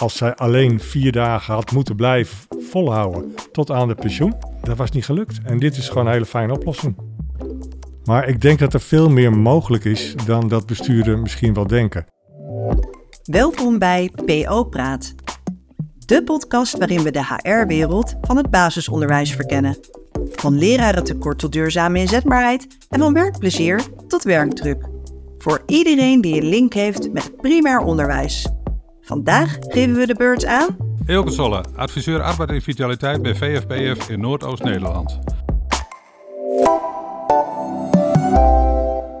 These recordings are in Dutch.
als zij alleen vier dagen had moeten blijven volhouden tot aan de pensioen. Dat was niet gelukt. En dit is gewoon een hele fijne oplossing. Maar ik denk dat er veel meer mogelijk is dan dat besturen misschien wel denken. Welkom bij PO Praat. De podcast waarin we de HR-wereld van het basisonderwijs verkennen. Van lerarentekort tot duurzame inzetbaarheid en van werkplezier tot werkdruk. Voor iedereen die een link heeft met het primair onderwijs. Vandaag geven we de beurt aan Eelke Zolle, adviseur arbeid en vitaliteit bij VFPF in Noordoost-Nederland.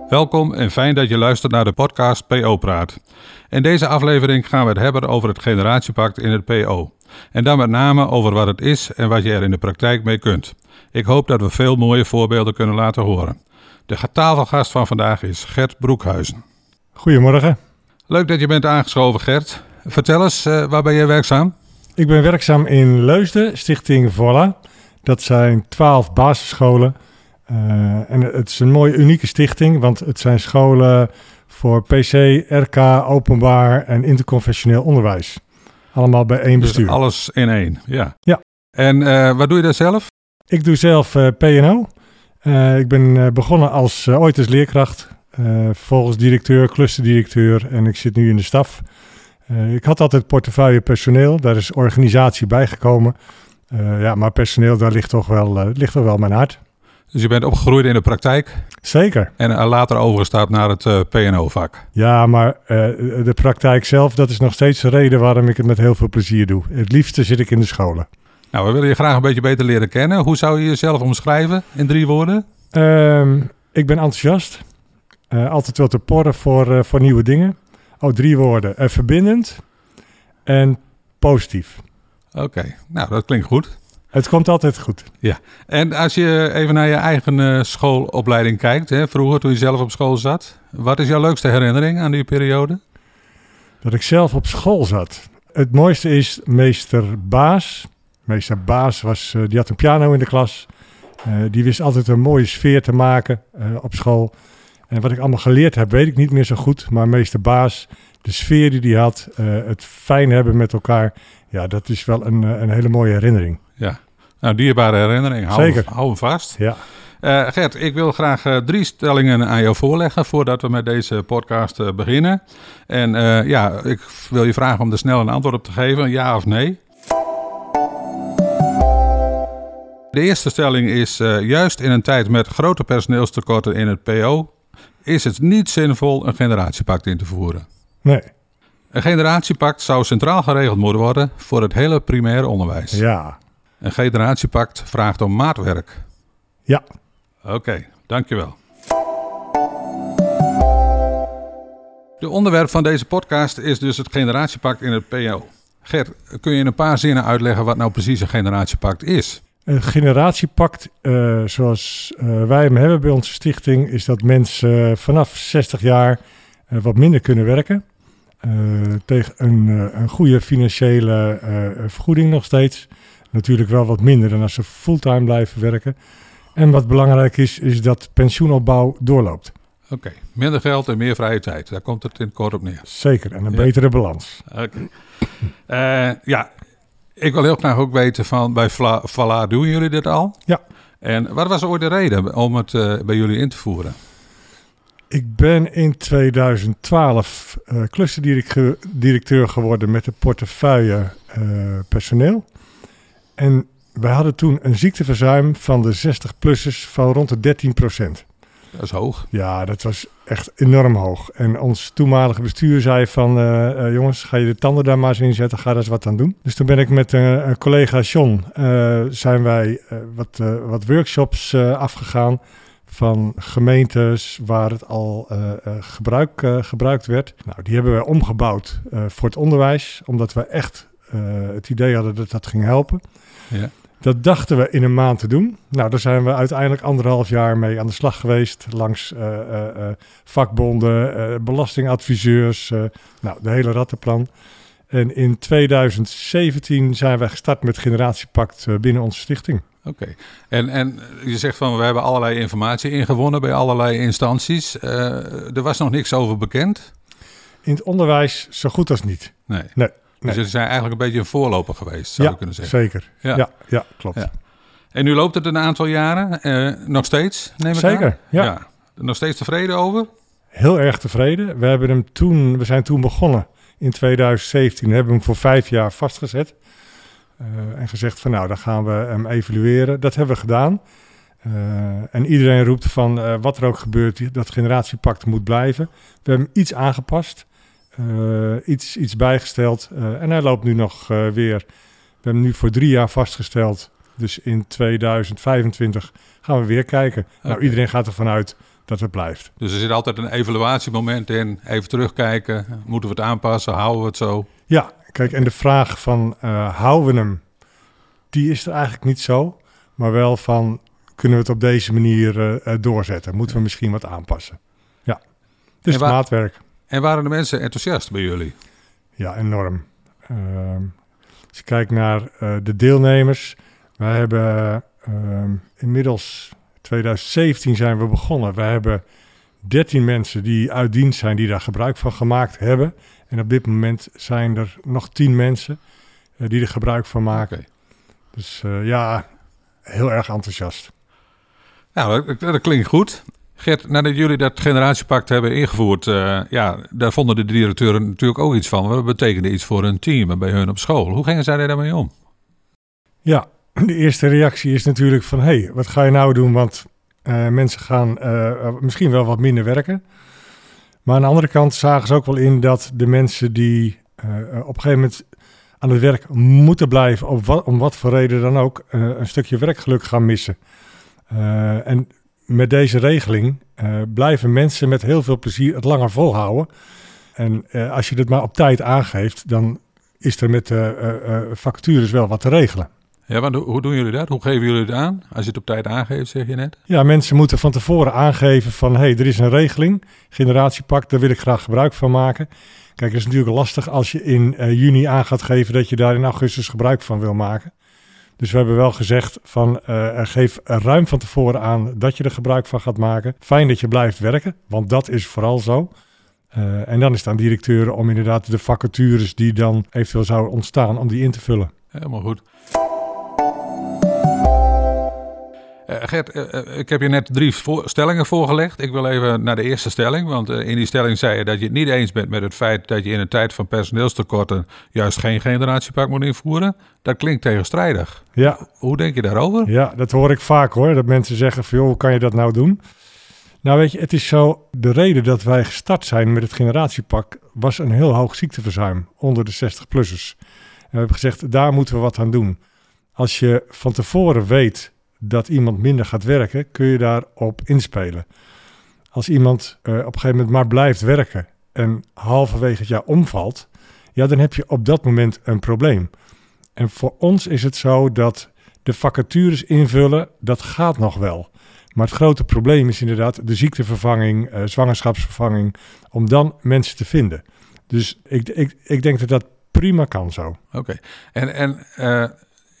Welkom en fijn dat je luistert naar de podcast PO Praat. In deze aflevering gaan we het hebben over het generatiepact in het PO. En dan met name over wat het is en wat je er in de praktijk mee kunt. Ik hoop dat we veel mooie voorbeelden kunnen laten horen. De tafelgast van vandaag is Gert Broekhuizen. Goedemorgen. Leuk dat je bent aangeschoven, Gert. Vertel eens, uh, waar ben jij werkzaam? Ik ben werkzaam in Leusden, Stichting Voila. Dat zijn twaalf basisscholen. Uh, en het is een mooie, unieke stichting, want het zijn scholen voor PC, RK, openbaar en interconfessioneel onderwijs. Allemaal bij één bestuur. Dus alles in één, ja. Ja. En uh, wat doe je daar zelf? Ik doe zelf uh, PNO. ik ben begonnen als ooit als leerkracht. vervolgens directeur, clusterdirecteur en ik zit nu in de staf. Uh, ik had altijd portefeuille personeel, daar is organisatie bijgekomen. Uh, ja, maar personeel, daar ligt toch, wel, uh, ligt toch wel mijn hart. Dus je bent opgegroeid in de praktijk? Zeker. En later overgestapt naar het PNO-vak? Ja, maar de praktijk zelf, dat is nog steeds de reden waarom ik het met heel veel plezier doe. Het liefste zit ik in de scholen. Nou, we willen je graag een beetje beter leren kennen. Hoe zou je jezelf omschrijven in drie woorden? Ehm, ik ben enthousiast. altijd wel te porren voor, voor nieuwe dingen. Oh, drie woorden. Uh, verbindend en positief. Oké, okay. nou dat klinkt goed. Het komt altijd goed. Ja, en als je even naar je eigen uh, schoolopleiding kijkt, hè, vroeger toen je zelf op school zat, wat is jouw leukste herinnering aan die periode? Dat ik zelf op school zat. Het mooiste is meester Baas. Meester Baas was, uh, die had een piano in de klas. Uh, die wist altijd een mooie sfeer te maken op school. En wat ik allemaal geleerd heb, weet ik niet meer zo goed. Maar meester Baas, de sfeer die hij had, uh, het fijn hebben met elkaar. Ja, dat is wel een, een hele mooie herinnering. Ja, nou, dierbare herinnering. Hou Zeker. Hem, hou hem vast. Ja. Uh, Gert, ik wil graag uh, drie stellingen aan jou voorleggen voordat we met deze podcast uh, beginnen. En ja, ik wil je vragen om er snel een antwoord op te geven, ja of nee. De eerste stelling is, juist in een tijd met grote personeelstekorten in het PO, is het niet zinvol een generatiepact in te voeren. Nee. Een generatiepact zou centraal geregeld moeten worden voor het hele primair onderwijs. Ja. Een generatiepact vraagt om maatwerk. Ja. Oké, okay, dankjewel. De onderwerp van deze podcast is dus het generatiepact in het PO. Gert, kun je in een paar zinnen uitleggen wat nou precies een generatiepact is? Een generatiepact, uh, zoals uh, wij hem hebben bij onze stichting, is dat mensen uh, vanaf 60 jaar wat minder kunnen werken. tegen een, een, goede financiële vergoeding nog steeds. Natuurlijk wel wat minder dan als ze fulltime blijven werken. En wat belangrijk is, is dat pensioenopbouw doorloopt. Oké, okay. minder geld en meer vrije tijd. Daar komt het in kort op neer. Zeker, en een ja. betere balans. Oké. Okay. ja, ik wil heel graag ook weten van bij Vla, doen jullie dit al? Ja. En wat was ooit de reden om het uh, bij jullie in te voeren? Ik ben in 2012 uh, clusterdirecteur geworden met de portefeuille uh, personeel. En wij hadden toen een ziekteverzuim van de 60-plussers van rond de 13 procent. Dat is hoog. Ja, dat was echt enorm hoog. En ons toenmalige bestuur zei van... Uh, uh, jongens, ga je de tanden daar maar eens in zetten. Ga daar eens wat aan doen. Dus toen ben ik met uh, een collega John... zijn wij wat, wat workshops afgegaan... van gemeentes waar het al gebruik, gebruikt werd. Nou, die hebben wij omgebouwd voor het onderwijs. Omdat we echt het idee hadden dat dat ging helpen. Ja. Dat dachten we in een maand te doen. Nou, daar zijn we uiteindelijk anderhalf jaar mee aan de slag geweest. Langs uh, uh, vakbonden, belastingadviseurs, nou, de hele rattenplan. En in 2017 zijn we gestart met Generatiepact binnen onze stichting. Oké, okay. en, en je zegt van we hebben allerlei informatie ingewonnen bij allerlei instanties. er was nog niks over bekend? In het onderwijs zo goed als niet. Nee. nee. Dus jullie zijn eigenlijk een beetje een voorloper geweest, zou ja, je kunnen zeggen. zeker. Ja. Ja, ja, klopt. Ja. En nu loopt het een aantal jaren, eh, nog steeds, neem ik Zeker, aan? ja. Nog steeds tevreden over? Heel erg tevreden. We, hebben hem toen, we zijn toen begonnen in 2017. We hebben hem voor vijf jaar vastgezet. Eh, en gezegd van nou, dan gaan we hem evalueren. Dat hebben we gedaan. Eh, en iedereen roept van wat er ook gebeurt, dat generatiepact moet blijven. We hebben hem iets aangepast, iets, iets bijgesteld. eh, en hij loopt nu nog eh, weer. We hebben nu voor drie jaar vastgesteld. Dus in 2025 gaan we weer kijken. Nou, iedereen gaat ervan uit dat het blijft. Dus er zit altijd een evaluatiemoment in. Even terugkijken. Moeten we het aanpassen? Houden we het zo? Ja, kijk, en de vraag van eh, houden we hem, die is er eigenlijk niet zo. Maar wel van, kunnen we het op deze manier eh, eh, doorzetten? Moeten we misschien wat aanpassen? Ja, dus het maatwerk. En waren de mensen enthousiast bij jullie? Ja, enorm. Ehm, als je kijkt naar eh, de deelnemers. Wij hebben ehm, inmiddels 2017 zijn we begonnen. We hebben 13 mensen die uit dienst zijn die daar gebruik van gemaakt hebben. En op dit moment zijn er nog 10 mensen eh, die er gebruik van maken. Dus eh, ja, heel erg enthousiast. Nou, dat, dat klinkt goed. Gert, nadat jullie dat generatiepact hebben ingevoerd, eh, ja, daar vonden de directeuren natuurlijk ook iets van. Dat betekende iets voor hun team bij hun op school. Hoe gingen zij daarmee om? Ja, de eerste reactie is natuurlijk van... hé, hey, wat ga je nou doen? Want eh, mensen gaan eh, misschien wel wat minder werken. Maar aan de andere kant zagen ze ook wel in dat de mensen die op een gegeven moment aan het werk moeten blijven... Op om wat voor reden dan ook, een stukje werkgeluk gaan missen. En met deze regeling eh, blijven mensen met heel veel plezier het langer volhouden. En eh, als je dit maar op tijd aangeeft, dan is er met de eh, vacatures wel wat te regelen. Ja, want hoe- doen jullie dat? Hoe geven jullie het aan? Als je het op tijd aangeeft, zeg je net. Ja, mensen moeten van tevoren aangeven van... hé, hey, er is een regeling, generatiepak, daar wil ik graag gebruik van maken. Kijk, het is natuurlijk lastig als je in juni aan gaat geven... dat je daar in augustus gebruik van wil maken. Dus we hebben wel gezegd van eh, geef ruim van tevoren aan dat je er gebruik van gaat maken. Fijn dat je blijft werken, want dat is vooral zo. Eh, en dan is het aan directeuren om inderdaad de vacatures die dan eventueel zouden ontstaan, om die in te vullen. Helemaal goed. Eh, Gert, eh, eh, ik heb je net drie voor- stellingen voorgelegd. Ik wil even naar de eerste stelling. Want in die stelling zei je dat je het niet eens bent met het feit dat je in een tijd van personeelstekorten juist geen generatiepak moet invoeren. Dat klinkt tegenstrijdig. Ja, Hoe denk je daarover? Ja, dat hoor ik vaak hoor. Dat mensen zeggen van, joh, hoe kan je dat nou doen? Nou weet je, het is zo, de reden dat wij gestart zijn met het generatiepak was een heel hoog ziekteverzuim onder de 60-plussers. En we hebben gezegd, daar moeten we wat aan doen. Als je van tevoren weet dat iemand minder gaat werken, kun je daarop inspelen. Als iemand eh, op een gegeven moment maar blijft werken en halverwege het jaar omvalt, ja, dan heb je op dat moment een probleem. En voor ons is het zo dat de vacatures invullen, dat gaat nog wel. Maar het grote probleem is inderdaad de ziektevervanging, eh, zwangerschapsvervanging, om dan mensen te vinden. Dus ik, ik, ik denk dat dat prima kan zo. Oké. En, en eh,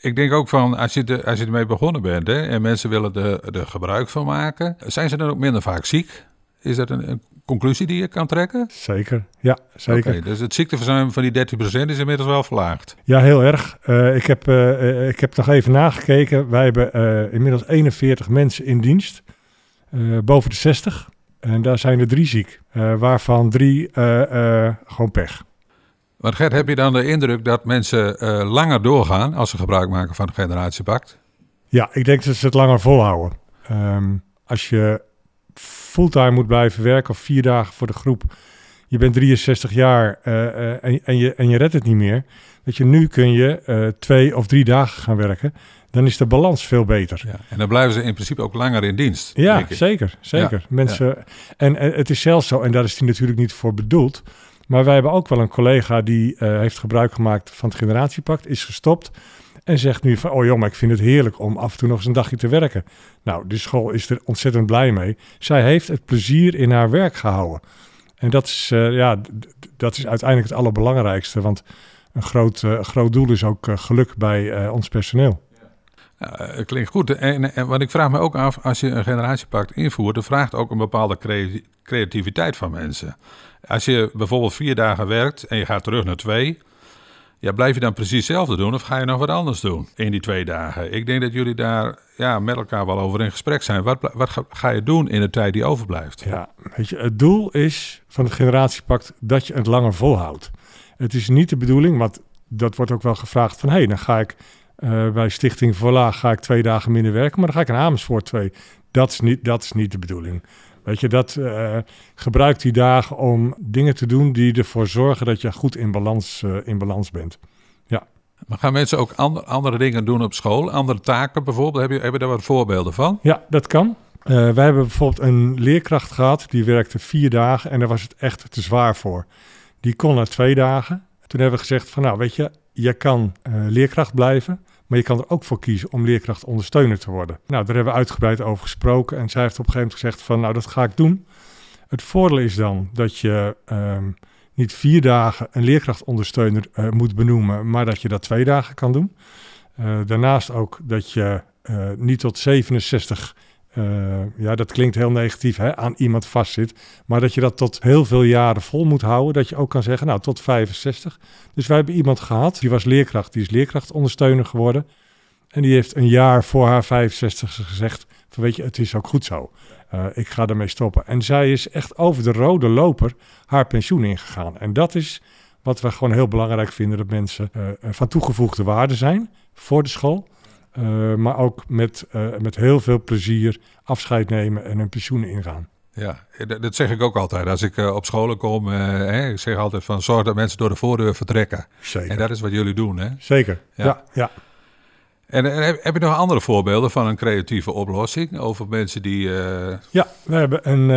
ik denk ook van, als je, de, als je ermee begonnen bent hè, en mensen willen er er gebruik van maken, zijn ze dan ook minder vaak ziek? Is dat een, een conclusie die je kan trekken? Zeker, ja, zeker. Oké, dus het ziekteverzuim van die 13% is inmiddels wel verlaagd. Ja, heel erg. Eh, ik, heb, eh, ik heb nog even nagekeken. Wij hebben eh, inmiddels 41 mensen in dienst, boven de 60. En daar zijn er drie ziek, waarvan drie gewoon pech. Want Gert, heb je dan de indruk dat mensen eh, langer doorgaan als ze gebruik maken van het generatiepact? Ja, ik denk dat ze het langer volhouden. Ehm, als je fulltime moet blijven werken of vier dagen voor de groep. Je bent 63 jaar eh, eh, en, en, je, en je redt het niet meer. Dat je nu kun je twee of drie dagen gaan werken. Dan is de balans veel beter. Ja. En dan blijven ze in principe ook langer in dienst. Ja, zeker. zeker. Ja, Mensen, En, en het is zelfs zo, en daar is die natuurlijk niet voor bedoeld. Maar wij hebben ook wel een collega die eh, heeft gebruik gemaakt van het generatiepact, is gestopt. En zegt nu van, oh joh, maar ik vind het heerlijk om af en toe nog eens een dagje te werken. Nou, de school is er ontzettend blij mee. Zij heeft het plezier in haar werk gehouden. En dat is, eh, ja, dat is uiteindelijk het allerbelangrijkste. Want een groot, eh, groot doel is ook geluk bij ons personeel. Ja, klinkt goed. En, en wat ik vraag me ook af, als je een generatiepact invoert, dan vraagt ook een bepaalde crea- creativiteit van mensen. Als je bijvoorbeeld vier dagen werkt en je gaat terug naar twee, Ja, blijf je dan precies hetzelfde doen of ga je nog wat anders doen in die twee dagen? Ik denk dat jullie daar ja, met elkaar wel over in gesprek zijn. Wat, wat ga, je doen in de tijd die overblijft? Ja, weet je, het doel is van het generatiepact dat je het langer volhoudt. Het is niet de bedoeling, want dat wordt ook wel gevraagd van... hé, hey, dan ga ik uh, bij Stichting Voila ga ik twee dagen minder werken... maar dan ga ik in Amersfoort twee. Dat is niet, dat is niet de bedoeling. Weet je, dat uh, gebruik die dagen om dingen te doen die ervoor zorgen dat je goed in balans, uh, in balans bent. Ja. Maar gaan mensen ook andere, andere dingen doen op school? Andere taken bijvoorbeeld? Heb je, heb je daar wat voorbeelden van? Ja, dat kan. Uh, wij hebben bijvoorbeeld een leerkracht gehad, die werkte vier dagen en daar was het echt te zwaar voor. Die kon na twee dagen. Toen hebben we gezegd van nou weet je, je kan leerkracht blijven, maar je kan er ook voor kiezen om leerkracht ondersteuner te worden. Nou, daar hebben we uitgebreid over gesproken. En zij heeft op een gegeven moment gezegd van, nou, dat ga ik doen. Het voordeel is dan dat je um, niet vier dagen een leerkrachtondersteuner uh, moet benoemen, maar dat je dat twee dagen kan doen. Uh, daarnaast ook dat je uh, niet tot 67 uh, ja, dat klinkt heel negatief, hè, aan iemand vastzit. Maar dat je dat tot heel veel jaren vol moet houden. Dat je ook kan zeggen, nou, tot 65. Dus wij hebben iemand gehad, die was leerkracht, die is leerkrachtondersteuner geworden. En die heeft een jaar voor haar 65 gezegd, van weet je, het is ook goed zo. Uh, ik ga ermee stoppen. En zij is echt over de rode loper haar pensioen ingegaan. En dat is wat we gewoon heel belangrijk vinden, dat mensen uh, van toegevoegde waarde zijn voor de school. Uh, maar ook met, uh, met heel veel plezier afscheid nemen en hun pensioen ingaan. Ja, dat zeg ik ook altijd. Als ik uh, op scholen kom, hè, ik zeg altijd van zorg dat mensen door de voordeur vertrekken. Zeker. En dat is wat jullie doen, hè? Zeker, ja. ja, ja. En, en, heb je nog andere voorbeelden van een creatieve oplossing over mensen die... Ja, we hebben een,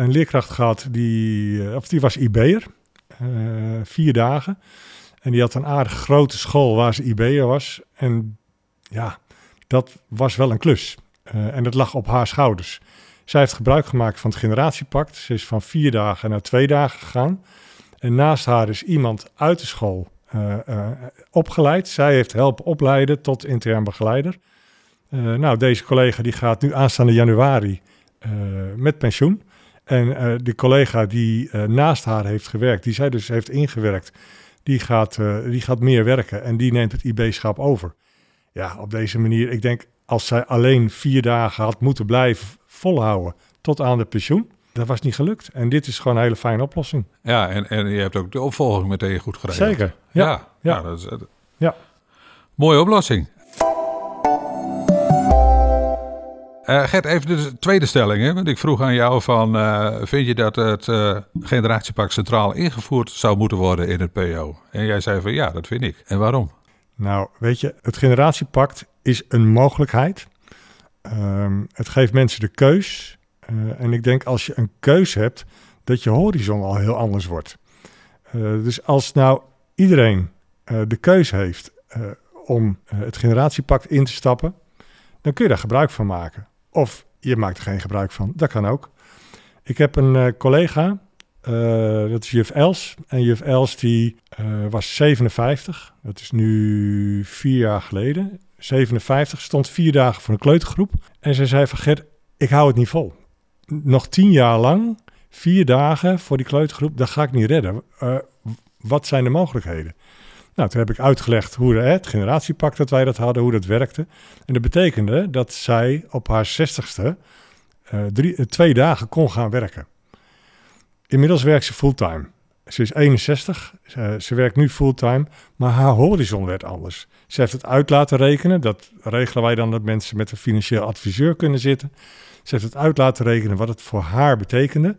een leerkracht gehad, die, of die was IB'er, vier dagen. En die had een aardig grote school waar ze IB'er was. En ja, dat was wel een klus. Uh, en dat lag op haar schouders. Zij heeft gebruik gemaakt van het generatiepact. Ze is van vier dagen naar twee dagen gegaan. En naast haar is iemand uit de school uh, uh, opgeleid. Zij heeft helpen opleiden tot intern begeleider. nou, deze collega die gaat nu aanstaande januari met pensioen. En de collega die naast haar heeft gewerkt, die zij dus heeft ingewerkt, die gaat, die gaat meer werken en die neemt het IB-schap over ja, op deze manier, ik denk als zij alleen vier dagen had moeten blijven volhouden tot aan de pensioen, dat was niet gelukt. En dit is gewoon een hele fijne oplossing. Ja, en, en je hebt ook de opvolging meteen goed geregeld. Zeker, ja. Ja, ja. ja. dat is, ja. Mooie oplossing. Uh, Gert, even de tweede stelling. Hè? Want ik vroeg aan jou van, uh, vind je dat het uh, generatiepak centraal ingevoerd zou moeten worden in het PO? En jij zei van ja, dat vind ik. En waarom? Nou, weet je, het generatiepact is een mogelijkheid. Um, het geeft mensen de keus. Uh, en ik denk als je een keus hebt, dat je horizon al heel anders wordt. Uh, dus als nou iedereen uh, de keus heeft om het generatiepact in te stappen, dan kun je daar gebruik van maken. Of je maakt er geen gebruik van, dat kan ook. Ik heb een collega, uh, dat is juf Els. En juf Els die uh, was 57. Dat is nu vier jaar geleden. 57, stond vier dagen voor een kleutergroep. En ze zei van Gert, ik hou het niet vol. Nog tien jaar lang, vier dagen voor die kleutergroep, dat ga ik niet redden. Uh, wat zijn de mogelijkheden? Nou, toen heb ik uitgelegd hoe de, het generatiepak dat wij dat hadden, hoe dat werkte. En dat betekende dat zij op haar zestigste drie, twee dagen kon gaan werken. Inmiddels werkt ze fulltime. Ze is 61, ze, werkt nu fulltime, maar haar horizon werd anders. Ze heeft het uit laten rekenen, dat regelen wij dan dat mensen met een financieel adviseur kunnen zitten. Ze heeft het uit laten rekenen wat het voor haar betekende.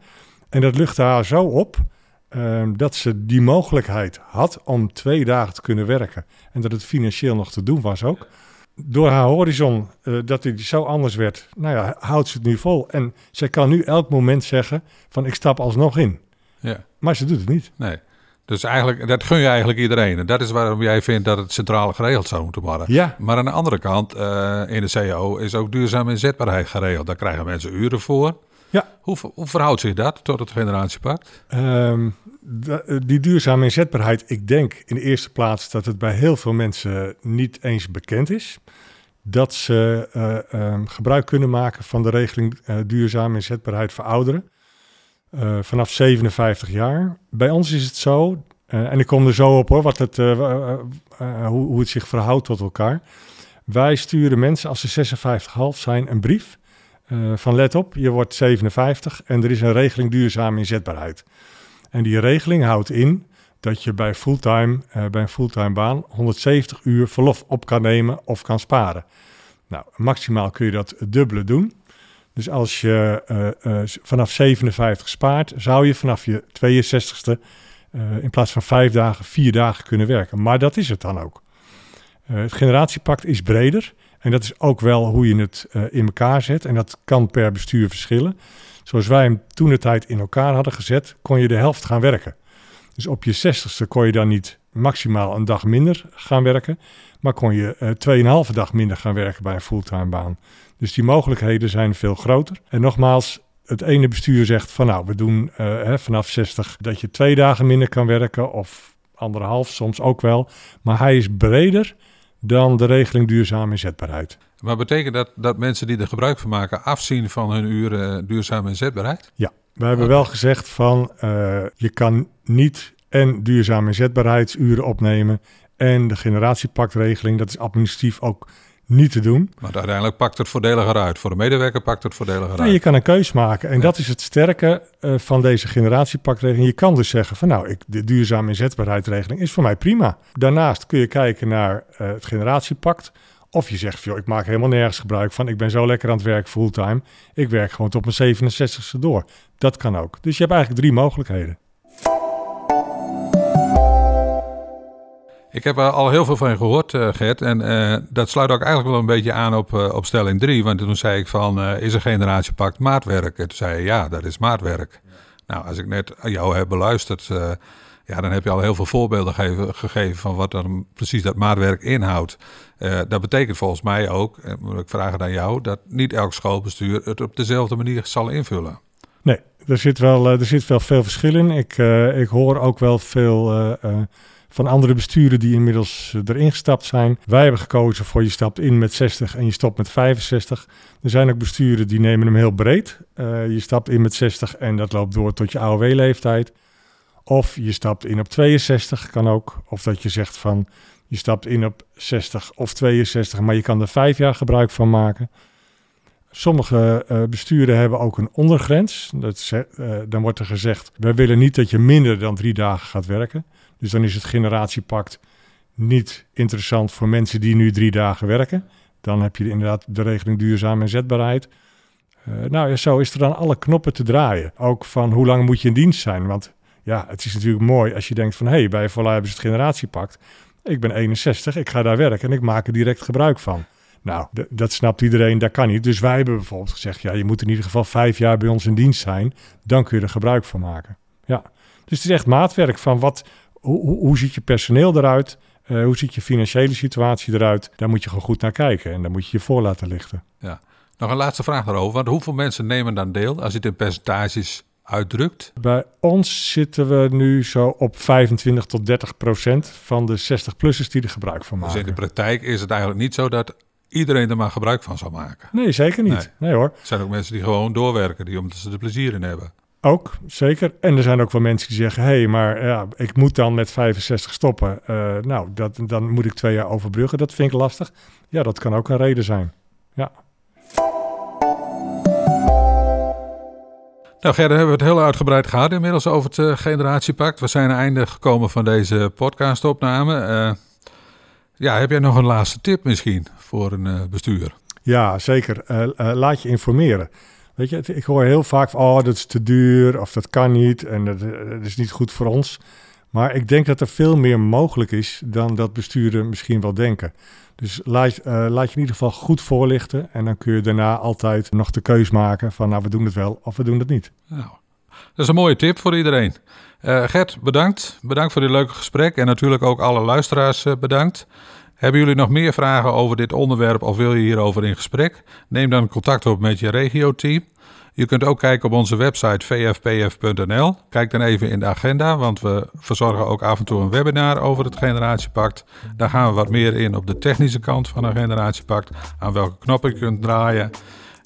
En dat luchtte haar zo op uh, dat ze die mogelijkheid had om twee dagen te kunnen werken. En dat het financieel nog te doen was ook. Door haar horizon, uh, dat die zo anders werd, nou ja, houdt ze het nu vol. En zij kan nu elk moment zeggen van ik stap alsnog in. Ja. Maar ze doet het niet. Nee. Dus eigenlijk, dat gun je eigenlijk iedereen. En dat is waarom jij vindt dat het centraal geregeld zou moeten worden. Ja. Maar aan de andere kant, uh, in de CAO is ook duurzame inzetbaarheid geregeld. Daar krijgen mensen uren voor. Ja. Hoe, hoe verhoudt zich dat tot het generatiepact? Um, die duurzame inzetbaarheid, ik denk in de eerste plaats dat het bij heel veel mensen niet eens bekend is. Dat ze uh, um, gebruik kunnen maken van de regeling uh, duurzame inzetbaarheid voor ouderen. Vanaf 57 jaar. Bij ons is het zo, en ik kom er zo op hoor, wat het, hoe, hoe het zich verhoudt tot elkaar. Wij sturen mensen als ze 56,5 zijn een brief van let op, je wordt 57 en er is een regeling duurzame inzetbaarheid. En die regeling houdt in dat je bij, fulltime, uh, bij een fulltime baan 170 uur verlof op kan nemen of kan sparen. Nou, maximaal kun je dat dubbele doen. Dus als je uh, uh, vanaf 57 spaart, zou je vanaf je 62ste in plaats van vijf dagen, vier dagen kunnen werken. Maar dat is het dan ook. het generatiepact is breder en dat is ook wel hoe je het in elkaar zet. En dat kan per bestuur verschillen. Zoals wij hem toen de tijd in elkaar hadden gezet, kon je de helft gaan werken. Dus op je zestigste kon je dan niet maximaal een dag minder gaan werken, maar kon je uh, 2,5 dag minder gaan werken bij een fulltime baan. Dus die mogelijkheden zijn veel groter. En nogmaals, het ene bestuur zegt van nou, we doen uh, hè, vanaf 60 dat je twee dagen minder kan werken of anderhalf soms ook wel. Maar hij is breder dan de regeling duurzame inzetbaarheid. Maar betekent dat dat mensen die er gebruik van maken afzien van hun uren duurzame inzetbaarheid? Ja, we hebben wel gezegd van uh, je kan niet en duurzame inzetbaarheidsuren opnemen en de generatiepactregeling. Dat is administratief ook niet te doen. Maar uiteindelijk pakt het voordeliger uit. Voor de medewerker pakt het voordeliger uit. Je kan een keus maken. En dat is het sterke uh, van deze generatiepactregeling. Je kan dus zeggen van nou, ik, de duurzame inzetbaarheidsregeling is voor mij prima. Daarnaast kun je kijken naar uh, het generatiepact. Of je zegt, joh, ik maak helemaal nergens gebruik van. Ik ben zo lekker aan het werk fulltime. Ik werk gewoon tot mijn 67ste door. Dat kan ook. Dus je hebt eigenlijk drie mogelijkheden. Ik heb er al heel veel van je gehoord, uh, Gert. En uh, dat sluit ook eigenlijk wel een beetje aan op, uh, op stelling 3. Want toen zei ik van, is een generatiepact maatwerk? En toen zei je, ja, dat is maatwerk. Nou, als ik net jou heb beluisterd, ja, dan heb je al heel veel voorbeelden gegeven, gegeven van wat dan precies dat maatwerk inhoudt. dat betekent volgens mij ook, en moet ik vragen aan jou, dat niet elk schoolbestuur het op dezelfde manier zal invullen. Nee, er zit wel, er zit wel veel verschil in. Ik, ik hoor ook wel veel van andere besturen die inmiddels eh, erin gestapt zijn. Wij hebben gekozen voor je stapt in met 60 en je stopt met 65. Er zijn ook besturen die nemen hem heel breed. Uh, je stapt in met 60 en dat loopt door tot je AOW-leeftijd. Of je stapt in op 62, kan ook. Of dat je zegt van je stapt in op 60 of 62, maar je kan er vijf jaar gebruik van maken. Sommige uh, besturen hebben ook een ondergrens. Dat uh, dan wordt er gezegd: wij willen niet dat je minder dan drie dagen gaat werken. Dus dan is het generatiepact niet interessant voor mensen die nu drie dagen werken. Dan heb je inderdaad de regeling duurzame inzetbaarheid. Uh, nou ja, zo is er dan alle knoppen te draaien. Ook van hoe lang moet je in dienst zijn. Want ja, het is natuurlijk mooi als je denkt van... hé, hey, bij Volla hebben ze het generatiepact. Ik ben 61, ik ga daar werken en ik maak er direct gebruik van. Nou, dat snapt iedereen, dat kan niet. Dus wij hebben bijvoorbeeld gezegd... ja, je moet in ieder geval vijf jaar bij ons in dienst zijn. Dan kun je er gebruik van maken. Ja, dus het is echt maatwerk van wat, hoe, hoe ziet je personeel eruit? Uh, hoe ziet je financiële situatie eruit? Daar moet je gewoon goed naar kijken en daar moet je je voor laten lichten. Ja. Nog een laatste vraag daarover. Want hoeveel mensen nemen dan deel als je het in percentages uitdrukt? Bij ons zitten we nu zo op 25 tot 30 procent van de 60-plussers die er gebruik van maken. Dus in de praktijk is het eigenlijk niet zo dat iedereen er maar gebruik van zal maken? Nee, zeker niet. Nee, nee hoor. Er zijn ook mensen die gewoon doorwerken, die omdat ze er plezier in hebben. Ook, zeker. En er zijn ook wel mensen die zeggen: hé, hey, maar ja, ik moet dan met 65 stoppen. Uh, nou, dat, dan moet ik twee jaar overbruggen. Dat vind ik lastig. Ja, dat kan ook een reden zijn. Ja. Nou, Gerda, hebben we het heel uitgebreid gehad inmiddels over het uh, generatiepact. We zijn aan het einde gekomen van deze podcastopname. Uh, ja, heb jij nog een laatste tip misschien voor een uh, bestuur? Ja, zeker. laat je informeren. Weet je, ik hoor heel vaak van, oh, dat is te duur of dat kan niet en dat, dat, is niet goed voor ons. Maar ik denk dat er veel meer mogelijk is dan dat besturen misschien wel denken. Dus laat, laat je in ieder geval goed voorlichten en dan kun je daarna altijd nog de keus maken van, nou, we doen het wel of we doen het niet. Nou, is een mooie tip voor iedereen. Uh, Gert, bedankt. Bedankt voor dit leuke gesprek en natuurlijk ook alle luisteraars uh, bedankt. Hebben jullie nog meer vragen over dit onderwerp of wil je hierover in gesprek? Neem dan contact op met je regio-team. Je kunt ook kijken op onze website vfpf.nl. Kijk dan even in de agenda, want we verzorgen ook af en toe een webinar over het generatiepact. Daar gaan we wat meer in op de technische kant van een generatiepact. Aan welke knoppen je kunt draaien.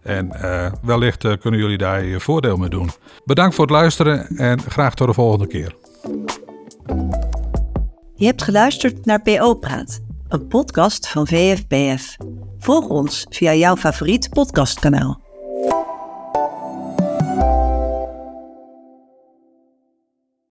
En uh, wellicht uh, kunnen jullie daar je voordeel mee doen. Bedankt voor het luisteren en graag tot de volgende keer. Je hebt geluisterd naar PO Praat, een podcast van VFBF. Volg ons via jouw favoriete podcastkanaal.